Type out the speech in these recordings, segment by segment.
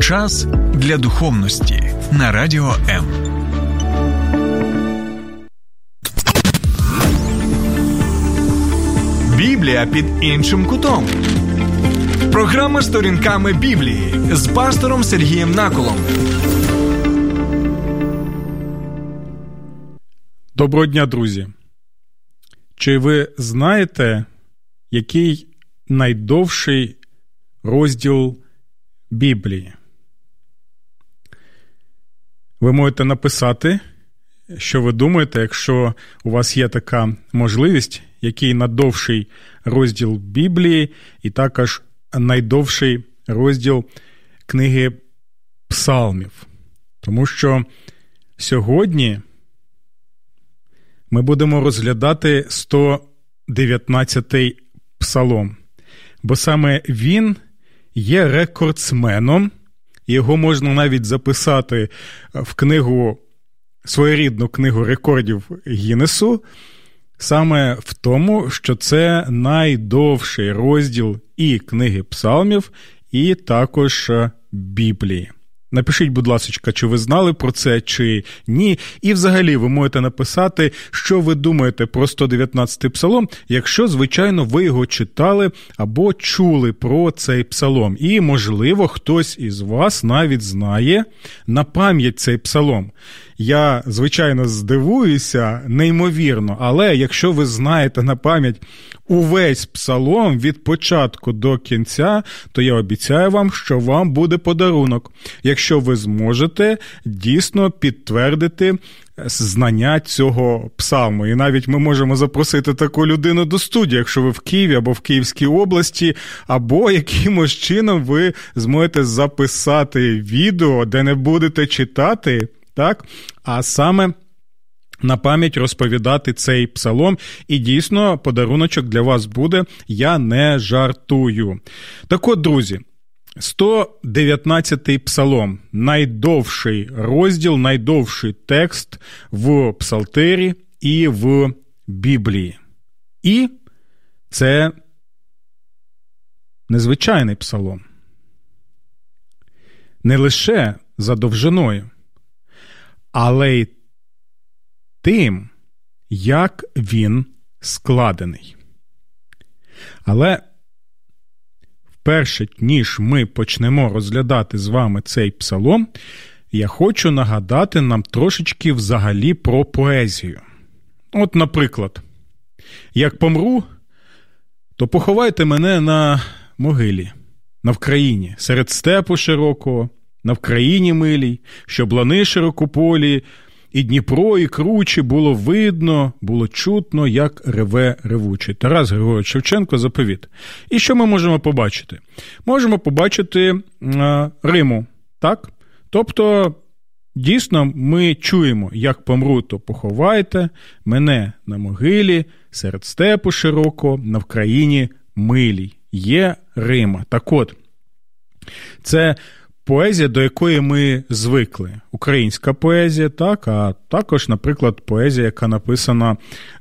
Час для духовності на радіо М. Біблія під іншим кутом. Програма сторінками Біблії з пастором Сергієм Наколом. Доброго дня, друзі. Чи ви знаєте, який найдовший розділ Біблії? Ви можете написати, що ви думаєте, якщо у вас є така можливість, який найдовший розділ Біблії, і також найдовший розділ книги Псалмів. Тому що сьогодні ми будемо розглядати 119-й псалом, бо саме він є рекордсменом, його можна навіть записати в книгу, своєрідну книгу рекордів Гіннесу, саме в тому, що це найдовший розділ і книги псалмів, і також Біблії. Напишіть, будь ласка, чи ви знали про це, чи ні. І взагалі ви можете написати, що ви думаєте про 119-й псалом, якщо, звичайно, ви його читали або чули про цей псалом. І, можливо, хтось із вас навіть знає на пам'ять цей псалом. Я, звичайно, здивуюся, неймовірно, але якщо ви знаєте на пам'ять увесь псалом від початку до кінця, то я обіцяю вам, що вам буде подарунок, якщо ви зможете дійсно підтвердити знання цього псалму. І навіть ми можемо запросити таку людину до студії, якщо ви в Києві або в Київській області, або якимось чином ви зможете записати відео, де не будете читати, так? А саме. На пам'ять розповідати цей псалом, і дійсно подаруночок для вас буде. Я не жартую. Так от, друзі, 119-й псалом найдовший розділ, найдовший текст в Псалтері і в Біблії. І це незвичайний псалом. Не лише за довжиною, але й тим, як він складений. Але перше, ніж ми почнемо розглядати з вами цей псалом, я хочу нагадати нам трошечки взагалі про поезію. От, наприклад, як помру, то поховайте мене на могилі, на Вкраїні, серед степу широкого, на Вкраїні милій, щоб лани широкополі, і Дніпро, і кручі було видно, було чутно, як реве ревучий. Тарас Григорович Шевченко заповіт. І що ми можемо побачити? Можемо побачити а, Риму, так? Тобто. Дійсно, ми чуємо, як помру, то поховайте мене на могилі, серед степу широко, на Вкраїні милій. Є Рима. Так от, це поезія, до якої ми звикли. Українська поезія, так, а також, наприклад, поезія, яка написана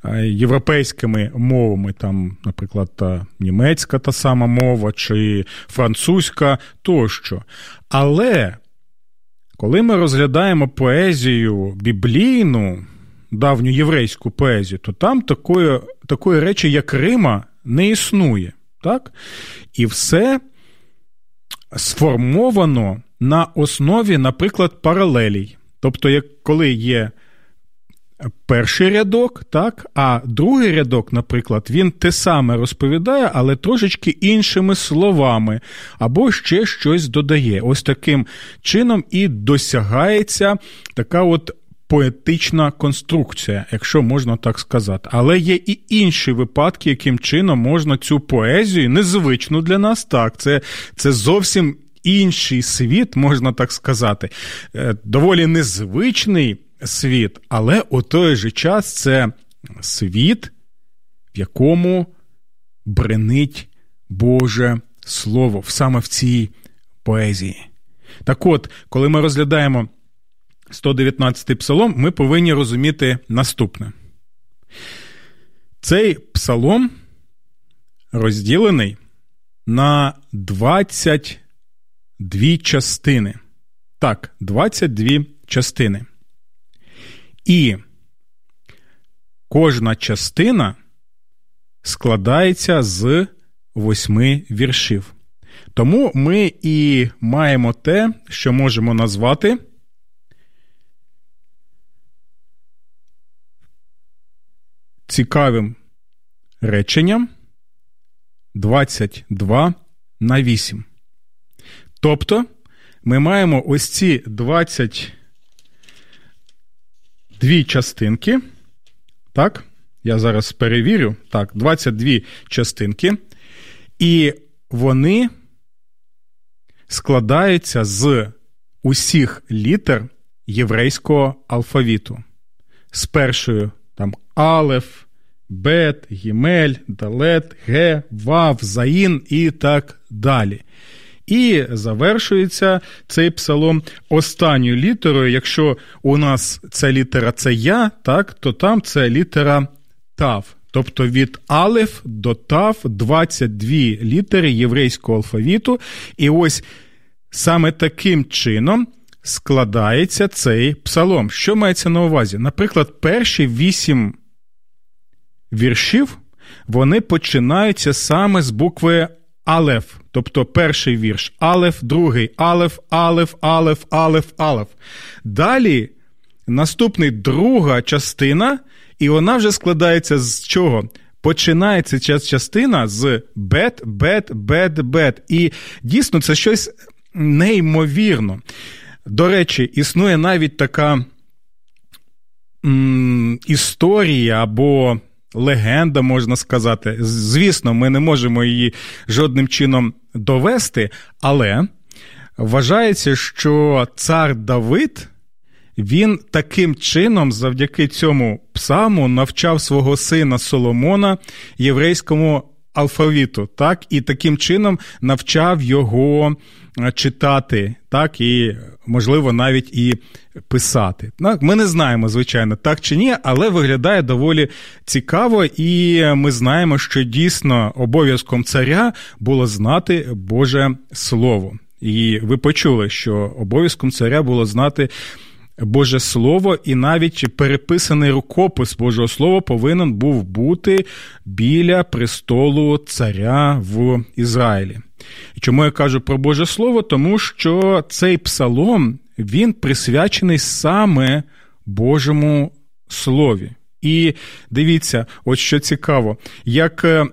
е, європейськими мовами, там, наприклад, та німецька та сама мова, чи французька тощо. Але коли ми розглядаємо поезію біблійну, давню єврейську поезію, то там такої, такої речі, як Рима, не існує. Так? І все сформовано на основі, наприклад, паралелій. Тобто, як коли є перший рядок, так, а другий рядок, наприклад, він те саме розповідає, але трошечки іншими словами, або ще щось додає. Ось таким чином і досягається така от. Поетична конструкція, якщо можна так сказати. Але є і інші випадки, яким чином можна цю поезію, незвичну для нас, так, це це зовсім інший світ, можна так сказати, е, доволі незвичний світ, але у той же час це світ, в якому бренить Боже Слово саме в цій поезії. Так от, коли ми розглядаємо 119-й псалом, ми повинні розуміти наступне. Цей псалом розділений на 20 дві частини. Так, 22 частини. І кожна частина складається з восьми віршів. Тому ми і маємо те, що можемо назвати цікавим реченням 22 на 8. Тобто ми маємо ось ці 22 частинки. Так, я зараз перевірю. Так, 22 частинки. І вони складаються з усіх літер єврейського алфавіту. З першою там Алеф, Бет, Гімель, Далет, Ге, Вав, Заїн і так далі. І завершується цей псалом останньою літерою. Якщо у нас ця літера це я, так, то там це літера Тав. Тобто від Алеф до Тав 22 літери єврейського алфавіту. І ось саме таким чином складається цей псалом. Що мається на увазі? Наприклад, перші вісім віршів вони починаються саме з букви Алеф. Тобто перший вірш Алеф, другий Алеф, Алеф, Алеф, Алеф, Алеф. Далі наступний друга частина, і вона вже складається з чого? Починається ця частина з бет, бет, бет, бет. І дійсно це щось неймовірно. До речі, існує навіть така м, історія або легенда, можна сказати. Звісно, ми не можемо її жодним чином довести, але вважається, що цар Давид. Він таким чином, завдяки цьому псаму, навчав свого сина Соломона єврейському алфавіту, так, і таким чином навчав його Е, читати, так, і, можливо, навіть і писати. Ми не знаємо, звичайно, так чи ні, але виглядає доволі цікаво, і ми знаємо, що дійсно обов'язком царя було знати Боже Слово. І ви почули, що обов'язком царя було знати. Боже Слово, і навіть переписаний рукопис Божого Слова повинен був бути біля престолу царя в Ізраїлі. Чому я кажу про Боже Слово? Тому що цей псалом він присвячений саме Божому Слові. І дивіться, от що цікаво, як е,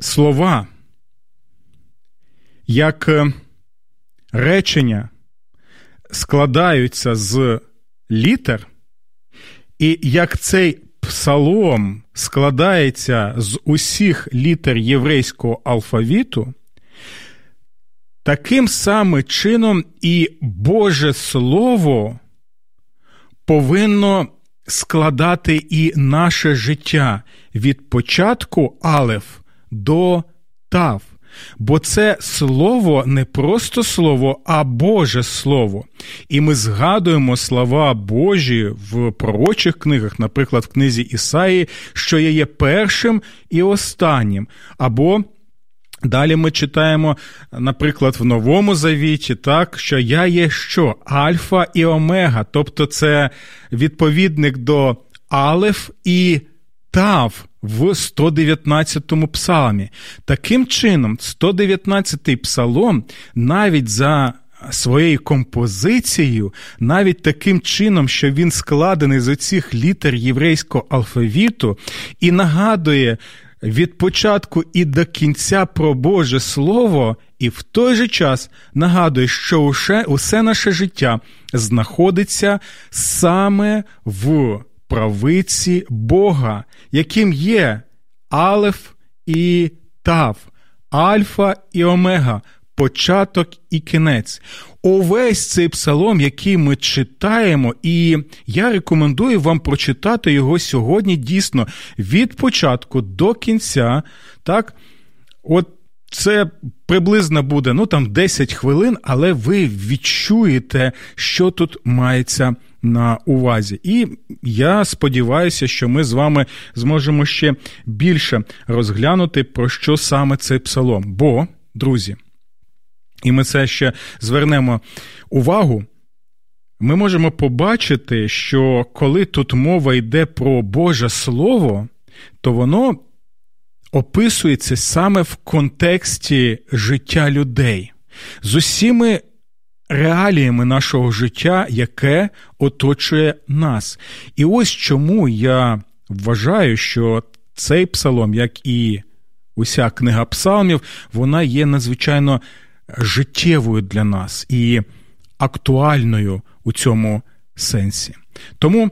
слова, як е, речення складаються з літер, і як цей псалом складається з усіх літер єврейського алфавіту, таким самим чином і Боже Слово повинно складати і наше життя від початку Алеф до Тав. Бо це слово не просто слово, а Боже Слово. І ми згадуємо слова Божі в пророчих книгах, наприклад, в книзі Ісаї, що я є першим і останнім. Або Далі ми читаємо, наприклад, в Новому Завіті, так, що я є що? Альфа і Омега, тобто це відповідник до Алеф і Тав в 119-му псалмі. Таким чином, 119-й псалом навіть за своєю композицією, навіть таким чином, що він складений з оцих літер єврейського алфавіту, і нагадує від початку і до кінця про Боже Слово, і в той же час нагадує, що усе, усе наше життя знаходиться саме в правиці Бога, яким є Алеф і Тав, Альфа і Омега, початок і кінець. Увесь цей псалом, який ми читаємо, і я рекомендую вам прочитати його сьогодні дійсно від початку до кінця. Так, от це приблизно буде ну там 10 хвилин, але ви відчуєте, що тут мається на увазі. І я сподіваюся, що ми з вами зможемо ще більше розглянути, про що саме цей псалом. Бо друзі, і ми це ще звернемо увагу, ми можемо побачити, що коли тут мова йде про Боже Слово, то воно описується саме в контексті життя людей з усіми реаліями нашого життя, яке оточує нас. І ось чому я вважаю, що цей псалом, як і уся книга псалмів, вона є надзвичайно життєвою для нас і актуальною у цьому сенсі. Тому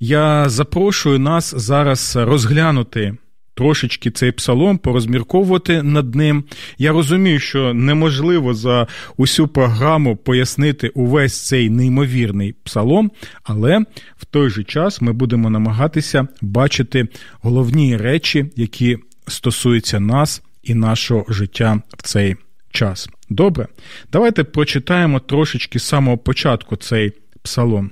я запрошую нас зараз розглянути трошечки цей псалом, порозмірковувати над ним. Я розумію, що неможливо за усю програму пояснити увесь цей неймовірний псалом, але в той же час ми будемо намагатися бачити головні речі, які стосуються нас і нашого життя в цей час. Добре, давайте прочитаємо трошечки з самого початку цей псалом.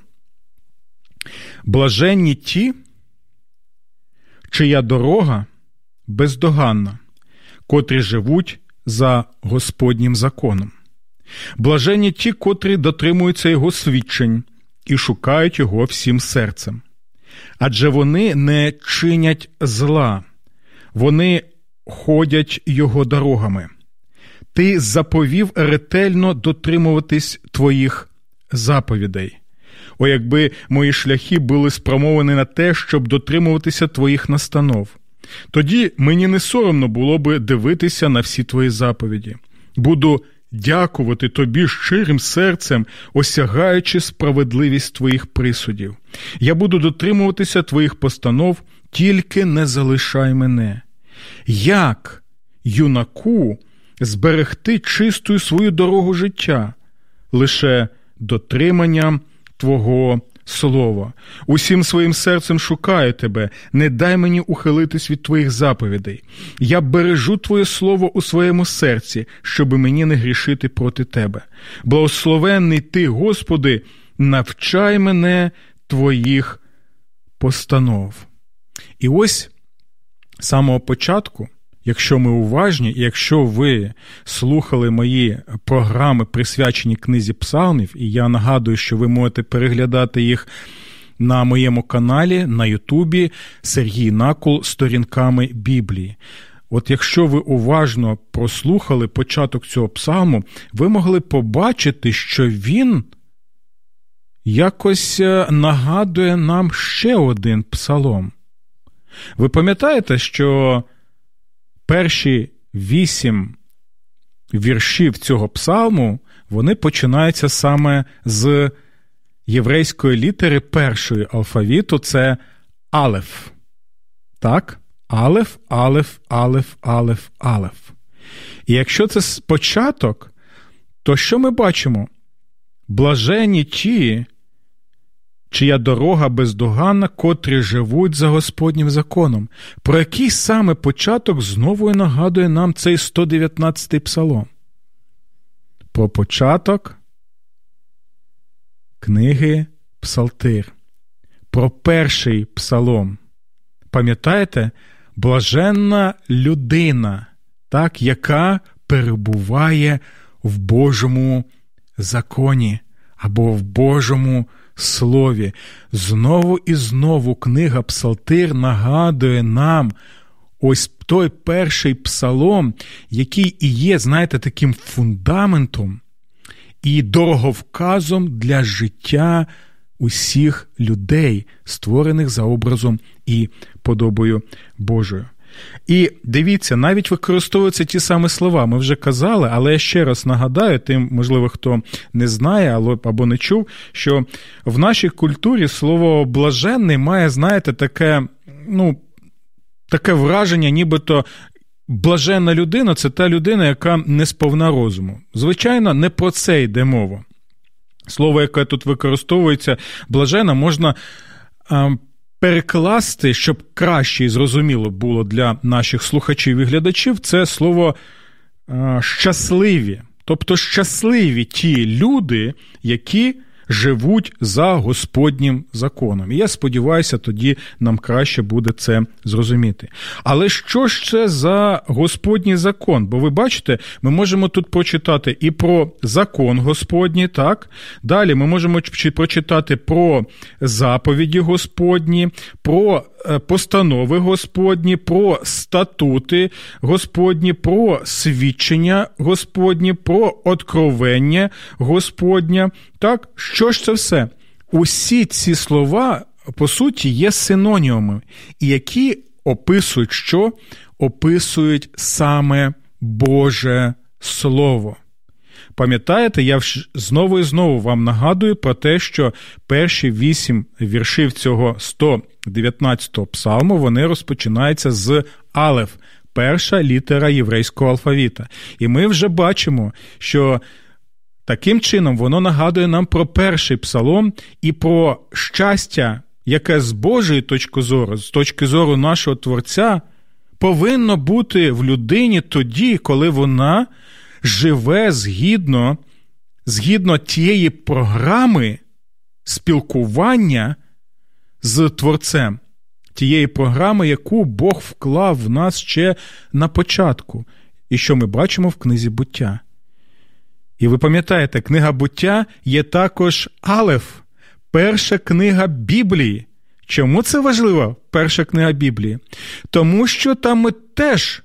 Блаженні ті, чия дорога бездоганна, котрі живуть за Господнім законом. Блаженні ті, котрі дотримуються Його свідчень і шукають Його всім серцем. Адже вони не чинять зла, вони ходять Його дорогами. Ти заповів ретельно дотримуватись твоїх заповідей. О, якби мої шляхи були спрямовані на те, щоб дотримуватися твоїх настанов. Тоді мені не соромно було би дивитися на всі твої заповіді. Буду дякувати тобі щирим серцем, осягаючи справедливість твоїх присудів. Я буду дотримуватися твоїх постанов, тільки не залишай мене. Як, юнаку, зберегти чистою свою дорогу життя, лише дотриманням Твого Слова, усім своїм серцем шукаю тебе, не дай мені ухилитись від твоїх заповідей. Я бережу Твоє Слово у своєму серці, щоби мені не грішити проти тебе. Благословенний Ти, Господи, навчай мене Твоїх постанов. І ось з самого початку Якщо ми уважні, і якщо ви слухали мої програми, присвячені книзі псалмів, і я нагадую, що ви можете переглядати їх на моєму каналі на Ютубі Сергій Накул сторінками Біблії. От якщо ви уважно прослухали початок цього псалму, ви могли побачити, що він якось е, нагадує нам ще один псалом. Ви пам'ятаєте, що перші вісім віршів цього псалму вони починаються саме з єврейської літери першої алфавіту це Алеф. Так? Алеф, Алеф, Алеф, Алеф, Алеф. І якщо це початок, то що ми бачимо? Блаженні ті, чия дорога бездоганна, котрі живуть за Господнім законом. Про який саме початок знову і нагадує нам цей 119-й псалом? Про початок книги Псалтир. Про перший псалом. Пам'ятаєте, блаженна людина, так, яка перебуває в Божому законі або в Божому слові. Знову і знову книга Псалтир нагадує нам ось той перший псалом, який і є, знаєте, таким фундаментом і дороговказом для життя усіх людей, створених за образом і подобою Божою. І дивіться, навіть використовуються ті самі слова. Ми вже казали, але я ще раз нагадаю, тим, можливо, хто не знає або не чув, що в нашій культурі слово блаженний має, знаєте, таке, ну, таке враження, нібито. Блаженна людина це та людина, яка не сповна розуму. Звичайно, не про це йде мова. Слово, яке тут використовується, блажена, можна перекласти, щоб краще і зрозуміло було для наших слухачів і глядачів, це слово щасливі. Тобто щасливі ті люди, які живуть за Господнім законом. І я сподіваюся, тоді нам краще буде це зрозуміти. Але що ж це за Господній закон? Бо ви бачите, ми можемо тут прочитати і про закон Господній, так? Далі ми можемо прочитати про заповіді Господні, про постанови Господні, про статути Господні, про свідчення Господні, про откровення Господня. Так, що ж це все? Усі ці слова, по суті, є синонімами, які описують що? Описують саме Боже Слово. Пам'ятаєте, я знову і знову вам нагадую про те, що перші вісім віршів цього 119-го псалму вони розпочинаються з Алеф, перша літера єврейського алфавіта. І ми вже бачимо, що таким чином воно нагадує нам про перший псалом і про щастя, яке з Божої точки зору, з точки зору нашого Творця, повинно бути в людині тоді, коли вона живе згідно, згідно тієї програми спілкування з Творцем, тієї програми, яку Бог вклав в нас ще на початку, і що ми бачимо в книзі буття. І ви пам'ятаєте, книга буття є також Алеф, перша книга Біблії. Чому це важливо, перша книга Біблії? Тому що там ми теж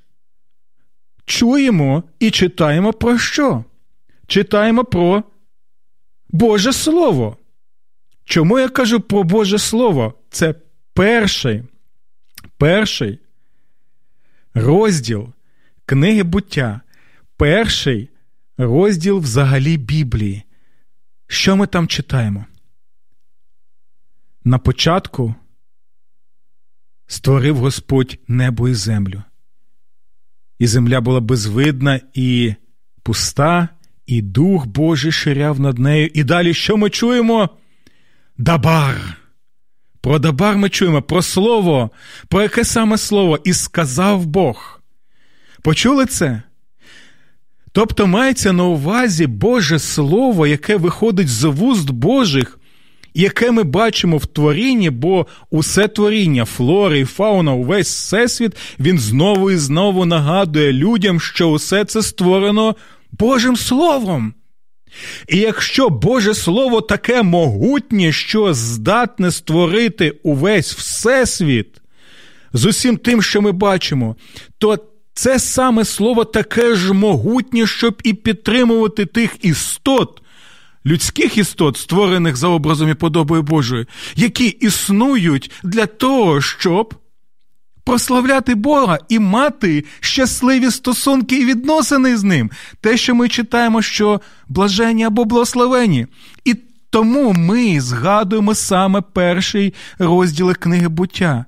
чуємо і читаємо про що? Читаємо про Боже Слово. Чому я кажу про Боже Слово? Це перший, перший розділ книги буття, перший розділ взагалі Біблії. Що ми там читаємо? На початку створив Господь небо і землю і земля була безвидна і пуста, і Дух Божий ширяв над нею. І далі що ми чуємо? Дабар. Про Дабар ми чуємо, про слово, про яке саме слово, і сказав Бог. Почули це? Тобто мається на увазі Боже Слово, яке виходить з вуст Божих, яке ми бачимо в творінні, бо усе творіння, флора і фауна, увесь всесвіт, він знову і знову нагадує людям, що усе це створено Божим Словом. І якщо Боже Слово таке могутнє, що здатне створити увесь всесвіт з усім тим, що ми бачимо, то це саме слово таке ж могутнє, щоб і підтримувати тих істот, людських істот, створених за образом і подобою Божою, які існують для того, щоб прославляти Бога і мати щасливі стосунки і відносини з ним, те, що ми читаємо, що блажені або благословені. І тому ми згадуємо саме перший розділ книги буття.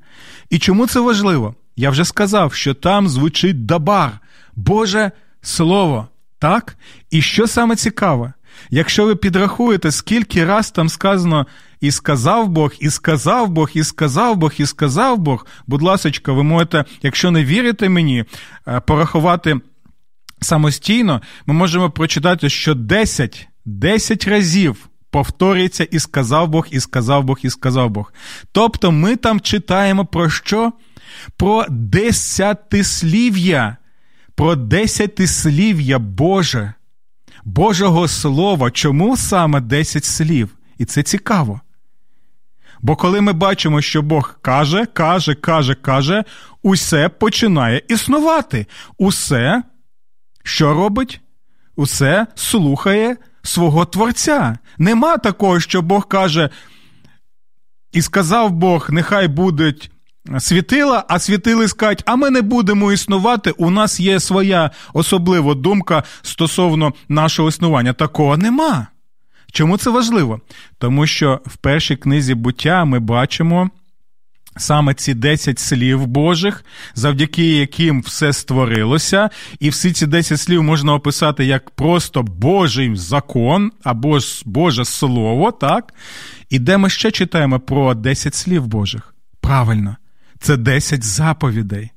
І чому це важливо? Я вже сказав, що там звучить дабар, Боже Слово. Так? І що саме цікаве? Якщо ви підрахуєте, скільки раз там сказано і сказав Бог, і сказав Бог, і сказав Бог, і сказав Бог, будь ласка, ви можете, якщо не вірите мені, е, порахувати самостійно, ми можемо прочитати, що 10, 10 разів. Повторюється і сказав Бог, і сказав Бог, і сказав Бог. Тобто ми там читаємо про що? Про десятислів'я, про десятислів'я Боже. Божого Слова, чому саме 10 слів? І це цікаво. Бо коли ми бачимо, що Бог каже, каже, каже, каже, усе починає існувати. Усе, що робить? Усе слухає свого Творця. Нема такого, що Бог каже, і сказав Бог, нехай будуть світила, а світили скажуть, а ми не будемо існувати. У нас є своя особлива думка стосовно нашого існування. Такого нема. Чому це важливо? Тому що в першій книзі буття ми бачимо. Саме ці 10 слів Божих, завдяки яким все створилося, і всі ці 10 слів можна описати як просто Божий закон або Боже Слово, так? І де ми ще читаємо про 10 слів Божих? Правильно, це 10 заповідей.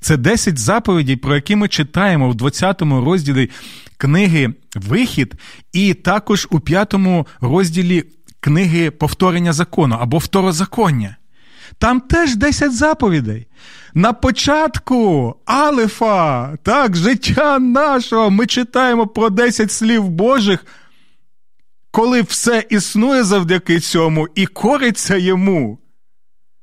Це 10 заповідей, про які ми читаємо в 20 розділі книги Вихід, і також у 5 розділі книги повторення закону або второзаконня. Там теж 10 заповідей. На початку Алефа, так, життя нашого, ми читаємо про 10 слів Божих, коли все існує завдяки цьому і кориться йому.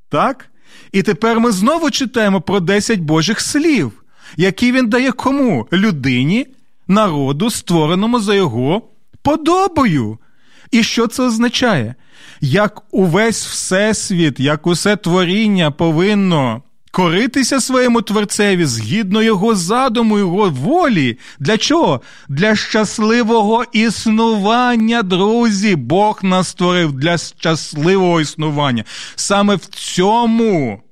Так? І тепер ми знову читаємо про 10 Божих слів, які він дає кому? Людині, народу, створеному за його подобою. І що це означає? Як увесь всесвіт, як усе творіння повинно коритися своєму творцеві згідно його задуму, його волі. Для чого? Для щасливого існування, друзі. Бог нас створив для щасливого існування. Саме в цьому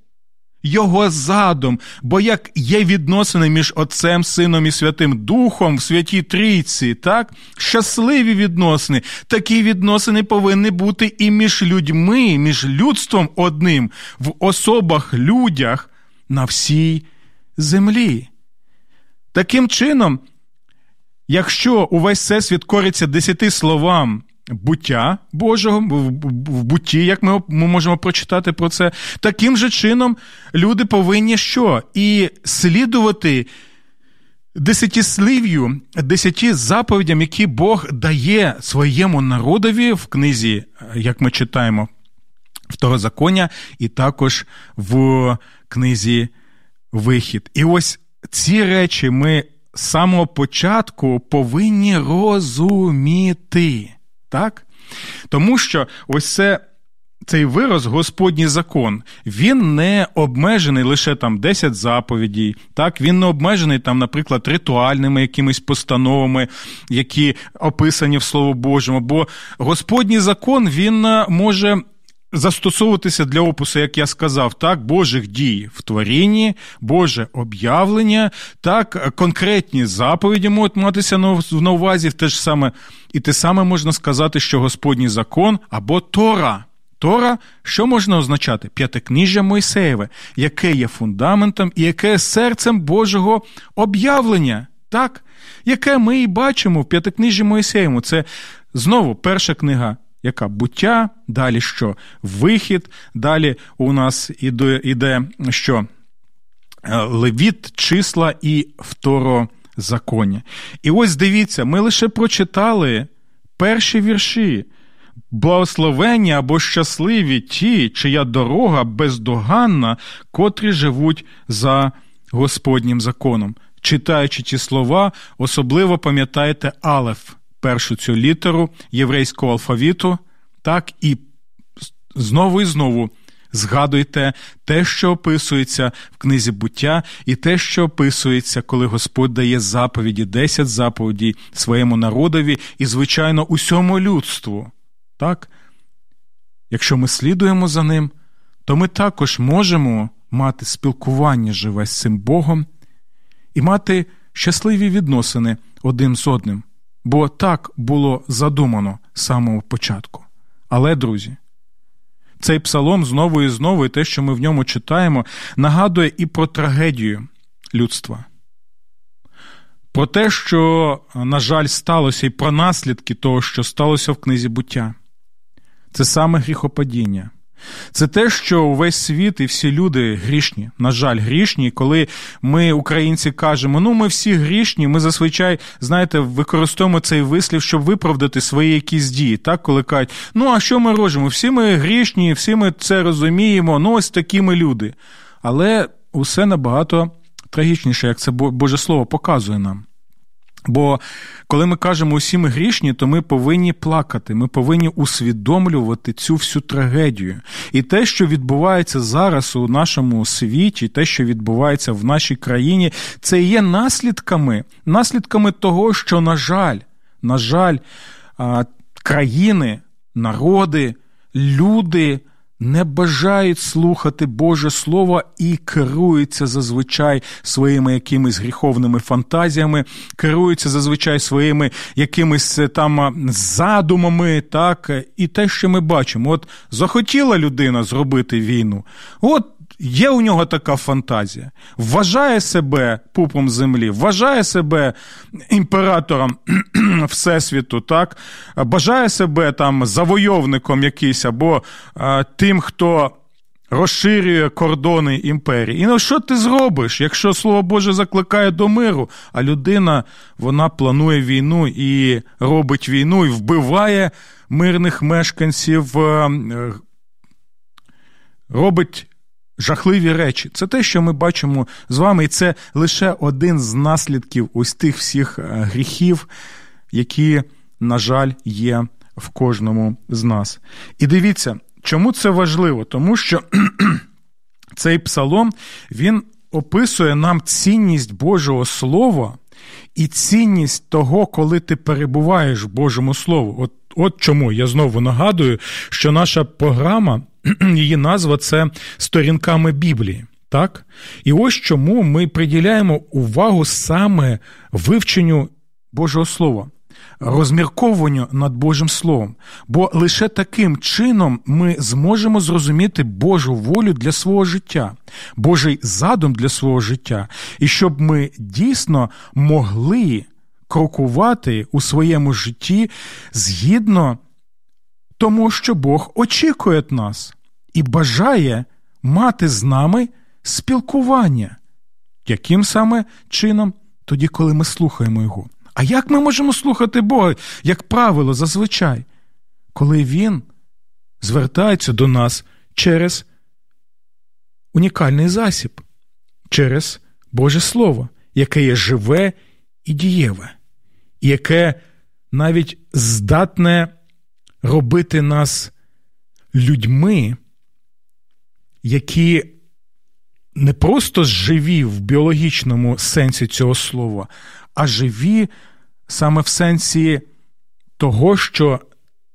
його задум, бо як є відносини між Отцем, Сином і Святим Духом в Святій Трійці, так? Щасливі відносини, такі відносини повинні бути і між людьми, між людством одним, в особах, людях на всій землі. Таким чином, якщо увесь всесвіт кориться десяти словам буття Божого, в бутті, як ми, ми можемо прочитати про це. Таким же чином люди повинні що? І слідувати десятислів'ю, десяті заповідям, які Бог дає своєму народові в книзі, як ми читаємо, Второзаконня, і також в книзі Вихід. І ось ці речі ми з самого початку повинні розуміти. Так? Тому що ось це. Цей вираз, Господній закон, він не обмежений лише там 10 заповідей, так, він не обмежений там, наприклад, ритуальними якимись постановами, які описані в Слово Божому. Бо Господній закон він е, може застосовуватися для опису, як я сказав, так, Божих дій в творінні, Боже об'явлення, так, конкретні заповіді можуть матися на увазі, те ж саме, і те саме можна сказати, що Господній закон або Тора. Тора, що можна означати? П'ятикніжжя Мойсеєве, яке є фундаментом і яке є серцем Божого об'явлення, так? яке ми і бачимо в п'ятикніжжі Моїсеєвому. Це знову перша книга яка буття, далі що? Вихід, далі у нас іде, іде що? Е, левіт, числа і второзаконня. І ось дивіться, ми лише прочитали перші вірші. Благословені або щасливі ті, чия дорога бездоганна, котрі живуть за Господнім законом. Читаючи ті слова, особливо пам'ятайте Алеф, першу цю літеру єврейського алфавіту, так і знову і знову згадуйте те, що описується в книзі буття, і те, що описується, коли Господь дає заповіді, 10 заповідей своєму народові і, звичайно, усьому людству. Так? Якщо ми слідуємо за ним, то ми також можемо мати спілкування живе з цим Богом і мати щасливі відносини один з одним бо так було задумано з самого початку. Але, друзі, цей псалом знову і знову, і те, що ми в ньому читаємо, нагадує і про трагедію людства. Про те, що, на жаль, сталося, і про наслідки того, що сталося в книзі буття. Це саме гріхопадіння. Це те, що увесь світ і всі люди грішні, на жаль, грішні. Коли ми, українці, кажемо, ну ми всі грішні, ми зазвичай, знаєте, використовуємо цей вислів, щоб виправдати свої якісь дії. Так, коли кажуть, ну а що ми робимо? Всі ми грішні, всі ми це розуміємо, ну ось такі ми люди. Але усе набагато трагічніше, як це Боже Слово показує нам. Бо коли ми кажемо усі ми грішні, то ми повинні плакати, ми повинні усвідомлювати цю всю трагедію. І те, що відбувається зараз у нашому світі, те, що відбувається в нашій країні, це є наслідками, наслідками того, що, на жаль, на жаль, країни, народи, люди не бажають слухати Боже Слово і керуються зазвичай своїми якимись гріховними фантазіями, керуються зазвичай своїми якимись е, там задумами, так, і те, що ми бачимо, от захотіла людина зробити війну, от є у нього така фантазія, вважає себе пупом землі, вважає себе імператором Всесвіту, так? бажає себе там завойовником якийсь, або а, тим, хто. Розширює кордони імперії. І ну що ти зробиш, якщо слово Боже закликає до миру, а людина вона планує війну і робить війну, і вбиває мирних мешканців, е, робить жахливі речі. Це те, що ми бачимо з вами, і це лише один з наслідків ось тих всіх е, гріхів, які, на жаль, є в кожному з нас. І дивіться, чому це важливо? Тому що цей псалом він описує нам цінність Божого Слова і цінність того, коли ти перебуваєш в Божому Слову. От, От чому я знову нагадую, що наша програма її назва це сторінками Біблії. Так? І ось чому ми приділяємо увагу саме вивченню Божого Слова, розмірковуванню над Божим Словом. Бо лише таким чином ми зможемо зрозуміти Божу волю для свого життя, Божий задум для свого життя, і щоб ми дійсно могли крокувати у своєму житті згідно тому, що Бог очікує нас і бажає мати з нами спілкування. Яким саме чином? Тоді, коли ми слухаємо Його. А як ми можемо слухати Бога, як правило, зазвичай, коли Він звертається до нас через унікальний засіб, через Боже Слово, яке є живе і дієве, яке навіть здатне робити нас людьми, які не просто живі в біологічному сенсі цього слова, а живі саме в сенсі того, що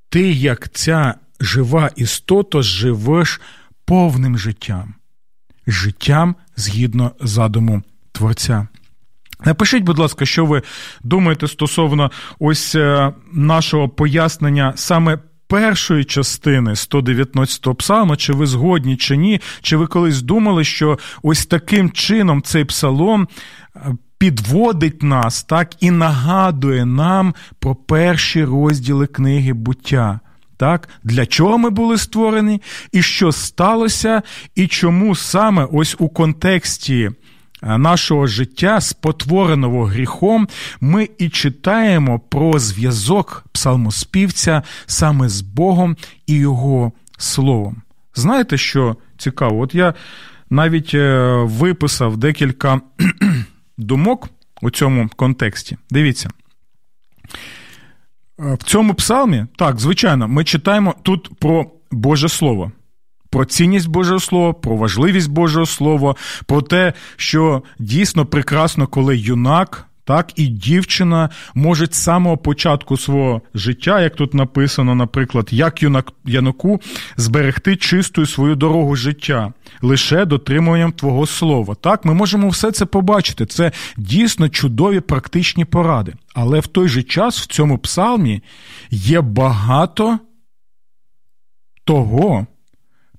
ти, як ця жива істота, живеш повним життям, життям згідно задуму Творця. Напишіть, будь ласка, що ви думаєте стосовно ось е, нашого пояснення саме першої частини 119 го псалма, чи ви згодні, чи ні, чи ви колись думали, що ось таким чином цей псалом е, підводить нас, так і нагадує нам про перші розділи книги буття. Так, Для чого ми були створені, і що сталося, і чому саме ось у контексті нашого життя, спотвореного гріхом, ми і читаємо про зв'язок псалмоспівця саме з Богом і Його Словом. Знаєте, що цікаво? От я навіть е, виписав декілька думок у цьому контексті. Дивіться. Е, в цьому псалмі, так, звичайно, ми читаємо тут про Боже Слово про цінність Божого Слова, про важливість Божого Слова, про те, що дійсно прекрасно, коли юнак. Так, і дівчина може з самого початку свого життя, як тут написано, наприклад, як юнак Яноку зберегти чистою свою дорогу життя лише дотримуванням Твого слова. Так, ми можемо все це побачити. Це дійсно чудові практичні поради. Але в той же час в цьому псалмі є багато того,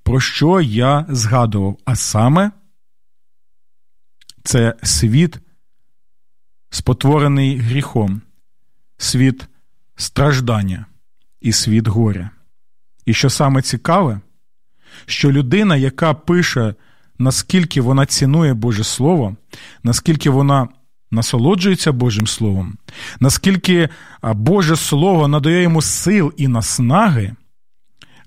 про що я згадував? А саме це світ, спотворений гріхом, світ страждання і світ горя. І що саме цікаве, що людина, яка пише, наскільки вона цінує Боже Слово, наскільки вона насолоджується Божим Словом, наскільки Боже Слово надає йому сил і наснаги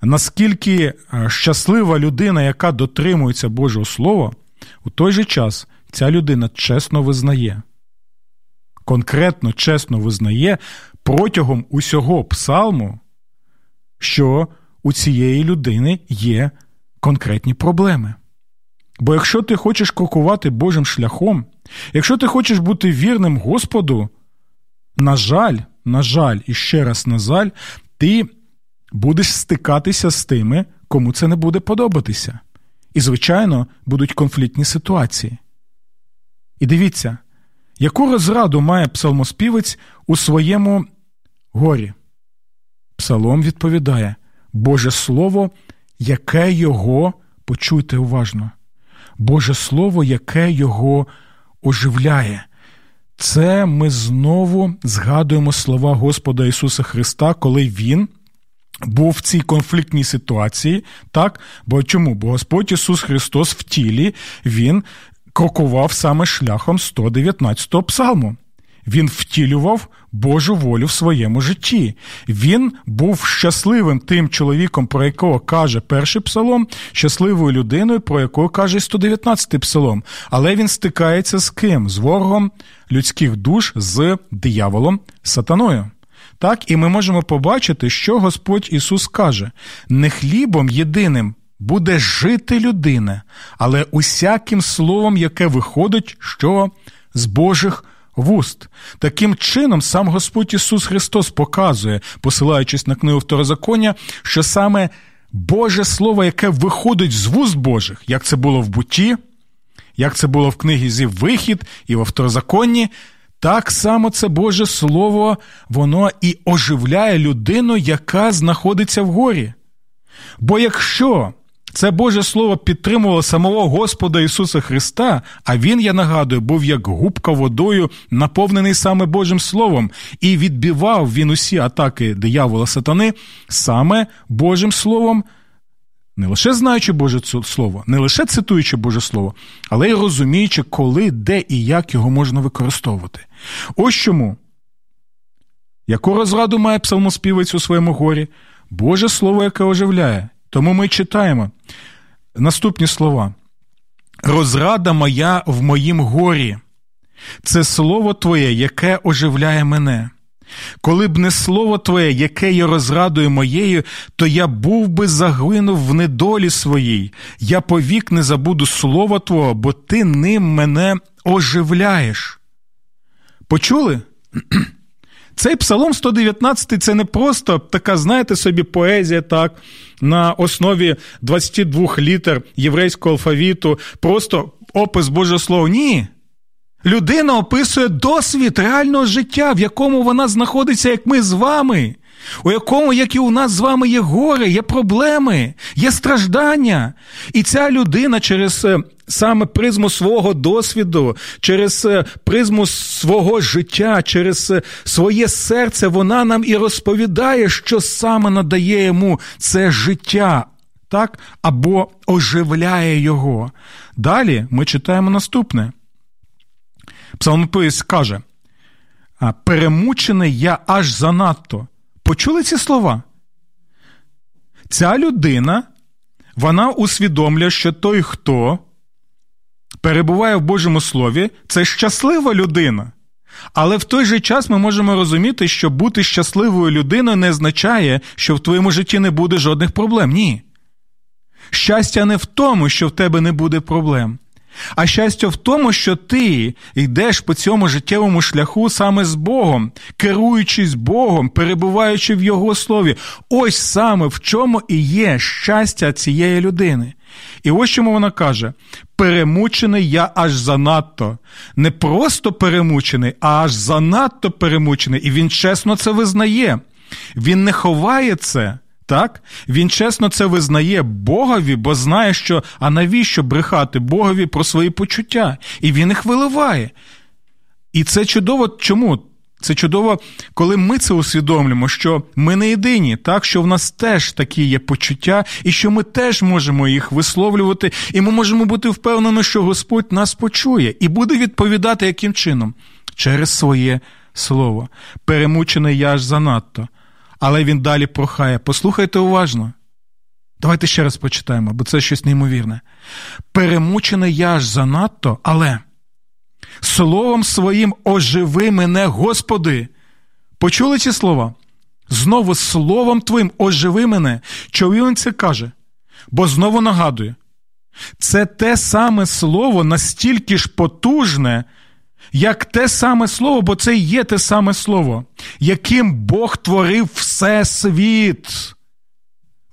наскільки е, щаслива людина, яка дотримується Божого Слова, у той же час ця людина чесно визнає, конкретно чесно визнає протягом усього псалму, що у цієї людини є конкретні проблеми. Бо якщо ти хочеш крокувати Божим шляхом, якщо ти хочеш бути вірним Господу, на жаль, на жаль, і ще раз на жаль, ти будеш стикатися з тими, кому це не буде подобатися. І, звичайно, будуть конфліктні ситуації. І дивіться, яку розраду має псалмоспівець у своєму горі? Псалом відповідає Боже Слово, яке його, почуйте уважно, Боже Слово, яке його оживляє. Це ми знову згадуємо слова Господа Ісуса Христа, коли Він був в цій конфліктній ситуації. так? Бо чому? Бо Господь Ісус Христос в тілі Він крокував саме шляхом 119-го псалму. Він втілював Божу волю в своєму житті. Він був щасливим тим чоловіком, про якого каже перший псалом, щасливою людиною, про яку каже 119-й псалом. Але він стикається з ким? З ворогом людських душ, з дияволом, сатаною. Так, і ми можемо побачити, що Господь Ісус каже: не хлібом єдиним буде жити людина, але усяким словом, яке виходить, що з Божих вуст. Таким чином, сам Господь Ісус Христос показує, посилаючись на книгу Второзаконня, що саме Боже Слово, яке виходить з вуст Божих, як це було в буті, як це було в книгі зі Вихід і во Второзаконні, так само це Боже Слово, воно і оживляє людину, яка знаходиться в горі. Бо якщо це Боже Слово підтримувало самого Господа Ісуса Христа, а Він, я нагадую, був як губка водою, наповнений саме Божим Словом, і відбивав він усі атаки диявола сатани саме Божим Словом, не лише знаючи Боже Слово, не лише цитуючи Боже Слово, але й розуміючи, коли, де і як його можна використовувати. Ось чому. Яку розраду має псалмоспівець у своєму горі? Боже Слово, яке оживляє. Тому ми читаємо наступні слова. Розрада моя в моїм горі. Це слово Твоє, яке оживляє мене. Коли б не слово Твоє, яке є розрадою моєю, то я був би загинув в недолі своїй. Я повік не забуду слова Твого, бо Ти ним мене оживляєш. Почули? Цей псалом 119 це не просто така, знаєте, собі поезія, так, на основі 22 літер єврейського алфавіту, просто опис Божого Слова. Ні. Людина описує досвід реального життя, в якому вона знаходиться, як ми з вами, у якому, як і у нас з вами, є горе, є проблеми, є страждання. І ця людина через е, саме призму свого досвіду, через е, призму свого життя, через е, своє серце, вона нам і розповідає, що саме надає йому це життя. Так, або оживляє його. Далі ми читаємо наступне. Псалмопис каже: перемучений я аж занадто. Почули ці слова? Ця людина, вона усвідомлює, що той, хто перебуває в Божому Слові, це щаслива людина. Але в той же час ми можемо розуміти, що бути щасливою людиною не означає, що в твоєму житті не буде жодних проблем. Ні. Щастя не в тому, що в тебе не буде проблем. А щастя в тому, що ти йдеш по цьому життєвому шляху саме з Богом, керуючись Богом, перебуваючи в Його слові. Ось саме в чому і є щастя цієї людини. І ось чому вона каже: перемучений я аж занадто. Не просто перемучений, а аж занадто перемучений. І він чесно це визнає. Він не ховає це. Так, він чесно це визнає Богові, бо знає, що а навіщо брехати Богові про свої почуття, і він їх виливає. І це чудово. Чому? Це чудово, коли ми це усвідомлюємо, що ми не єдині, так що в нас теж такі є почуття, і що ми теж можемо їх висловлювати, і ми можемо бути впевнені, що Господь нас почує і буде відповідати яким чином? Через своє слово. Перемучений я аж занадто. Але він далі прохає. Послухайте уважно. Давайте ще раз почитаємо, бо це щось неймовірне. Перемучений я аж занадто, але словом своїм оживи мене, Господи. Почули ці слова? Знову словом Твоїм оживи мене. Чого він це каже? Бо знову нагадує, це те саме слово настільки ж потужне, як те саме слово, бо це і є те саме слово, яким Бог творив всесвіт.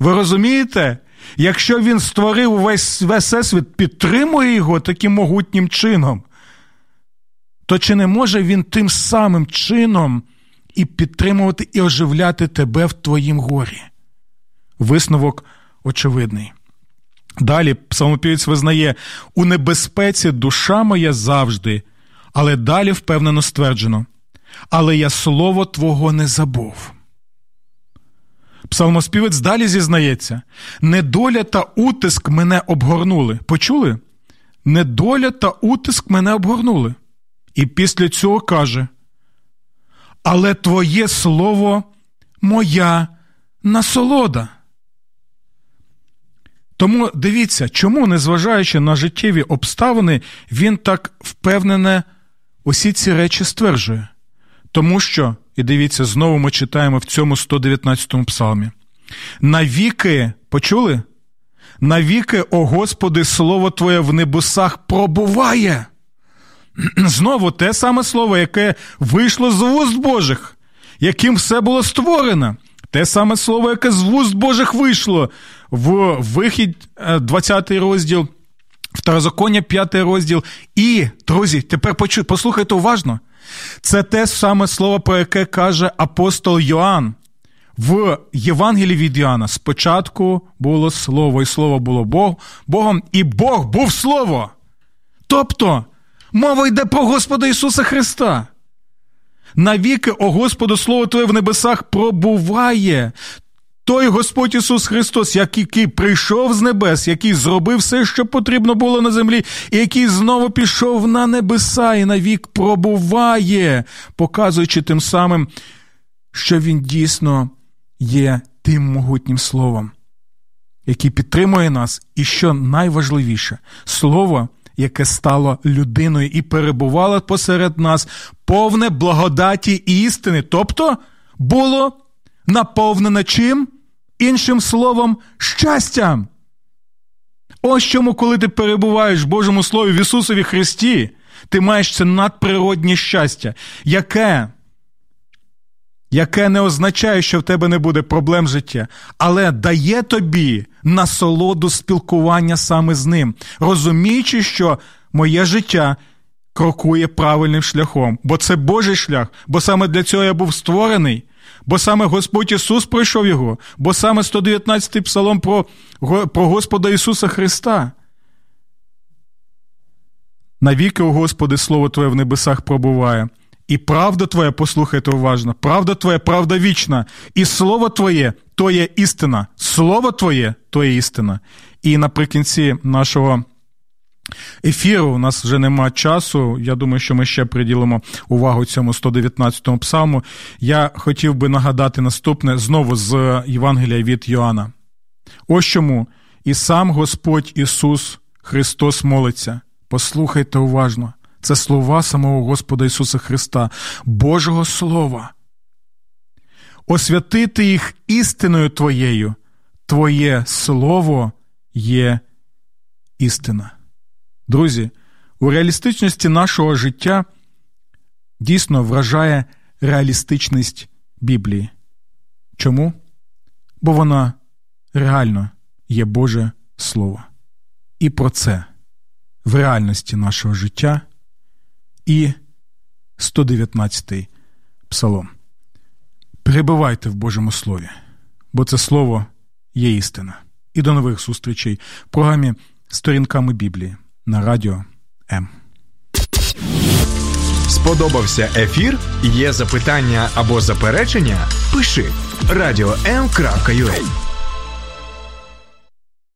Ви розумієте? Якщо він створив весь всесвіт, підтримує його таким могутнім чином, то чи не може він тим самим чином і підтримувати і оживляти тебе в твоїм горі? Висновок очевидний. Далі псалмопівець визнає, у небезпеці душа моя завжди, але далі впевнено стверджено. Але я слово Твого не забув. Псалмоспівець далі зізнається, недоля та утиск мене обгорнули. Почули? Недоля та утиск мене обгорнули. І після цього каже: Але Твоє слово моя насолода. Тому дивіться, чому, незважаючи на життєві обставини, він так впевнене усі ці речі стверджує. Тому що, і дивіться, знову ми читаємо в цьому 119 псалмі. Навіки, почули? Навіки, о Господи, слово Твоє в небесах пробуває. Знову те саме слово, яке вийшло з вуст Божих, яким все було створено. Те саме слово, яке з вуст Божих вийшло в вихід, 20 е, розділ, Второзаконня, 5 розділ. І, друзі, тепер послухайте уважно. Це те саме слово, про яке каже апостол Йоанн. В Євангелії від Йоанна спочатку було слово, і слово було Бог, Богом, і Бог був Слово. Тобто, мова йде про Господа Ісуса Христа. Навіки, о Господу, Слово Твоє в небесах пробуває. Той Господь Ісус Христос, який прийшов з небес, який зробив все, що потрібно було на землі, і який знову пішов на небеса і навік пробуває, показуючи тим самим, що Він дійсно є тим могутнім словом, який підтримує нас, і що найважливіше, слово, яке стало людиною і перебувало посеред нас, повне благодаті і істини, тобто було наповнене чим? іншим словом, щастям. Ось чому, коли ти перебуваєш в Божому Слові в Ісусові Христі, ти маєш це надприроднє щастя, яке яке не означає, що в тебе не буде проблем життя, але дає тобі насолоду спілкування саме з ним, розуміючи, що моє життя крокує правильним шляхом, бо це Божий шлях, бо саме для цього я був створений бо саме Господь Ісус пройшов його, бо саме 119-й псалом про, про Господа Ісуса Христа. Навіки, о Господи, Слово Твоє в небесах пробуває. І правда Твоя, послухайте уважно, правда Твоя, правда вічна, і Слово Твоє то є істина. Слово Твоє то є істина. І наприкінці нашого ефіру. У нас вже нема часу. Я думаю, що ми ще приділимо увагу цьому 119-му псалму. Я хотів би нагадати наступне знову з Євангелія від Йоанна. Ось чому і сам Господь Ісус Христос молиться. Послухайте уважно. Це слова самого Господа Ісуса Христа, Божого Слова. Освятити їх істиною Твоєю, Твоє Слово є істина. Друзі, у реалістичності нашого життя дійсно вражає реалістичність Біблії. Чому? Бо вона реально є Боже Слово. І про це в реальності нашого життя і 119-й псалом. Перебувайте в Божому Слові, бо це Слово є істина. І до нових зустрічей в програмі Сторінками Біблії на радіо М. Сподобався ефір? Є запитання або заперечення? Пиши радіом.ua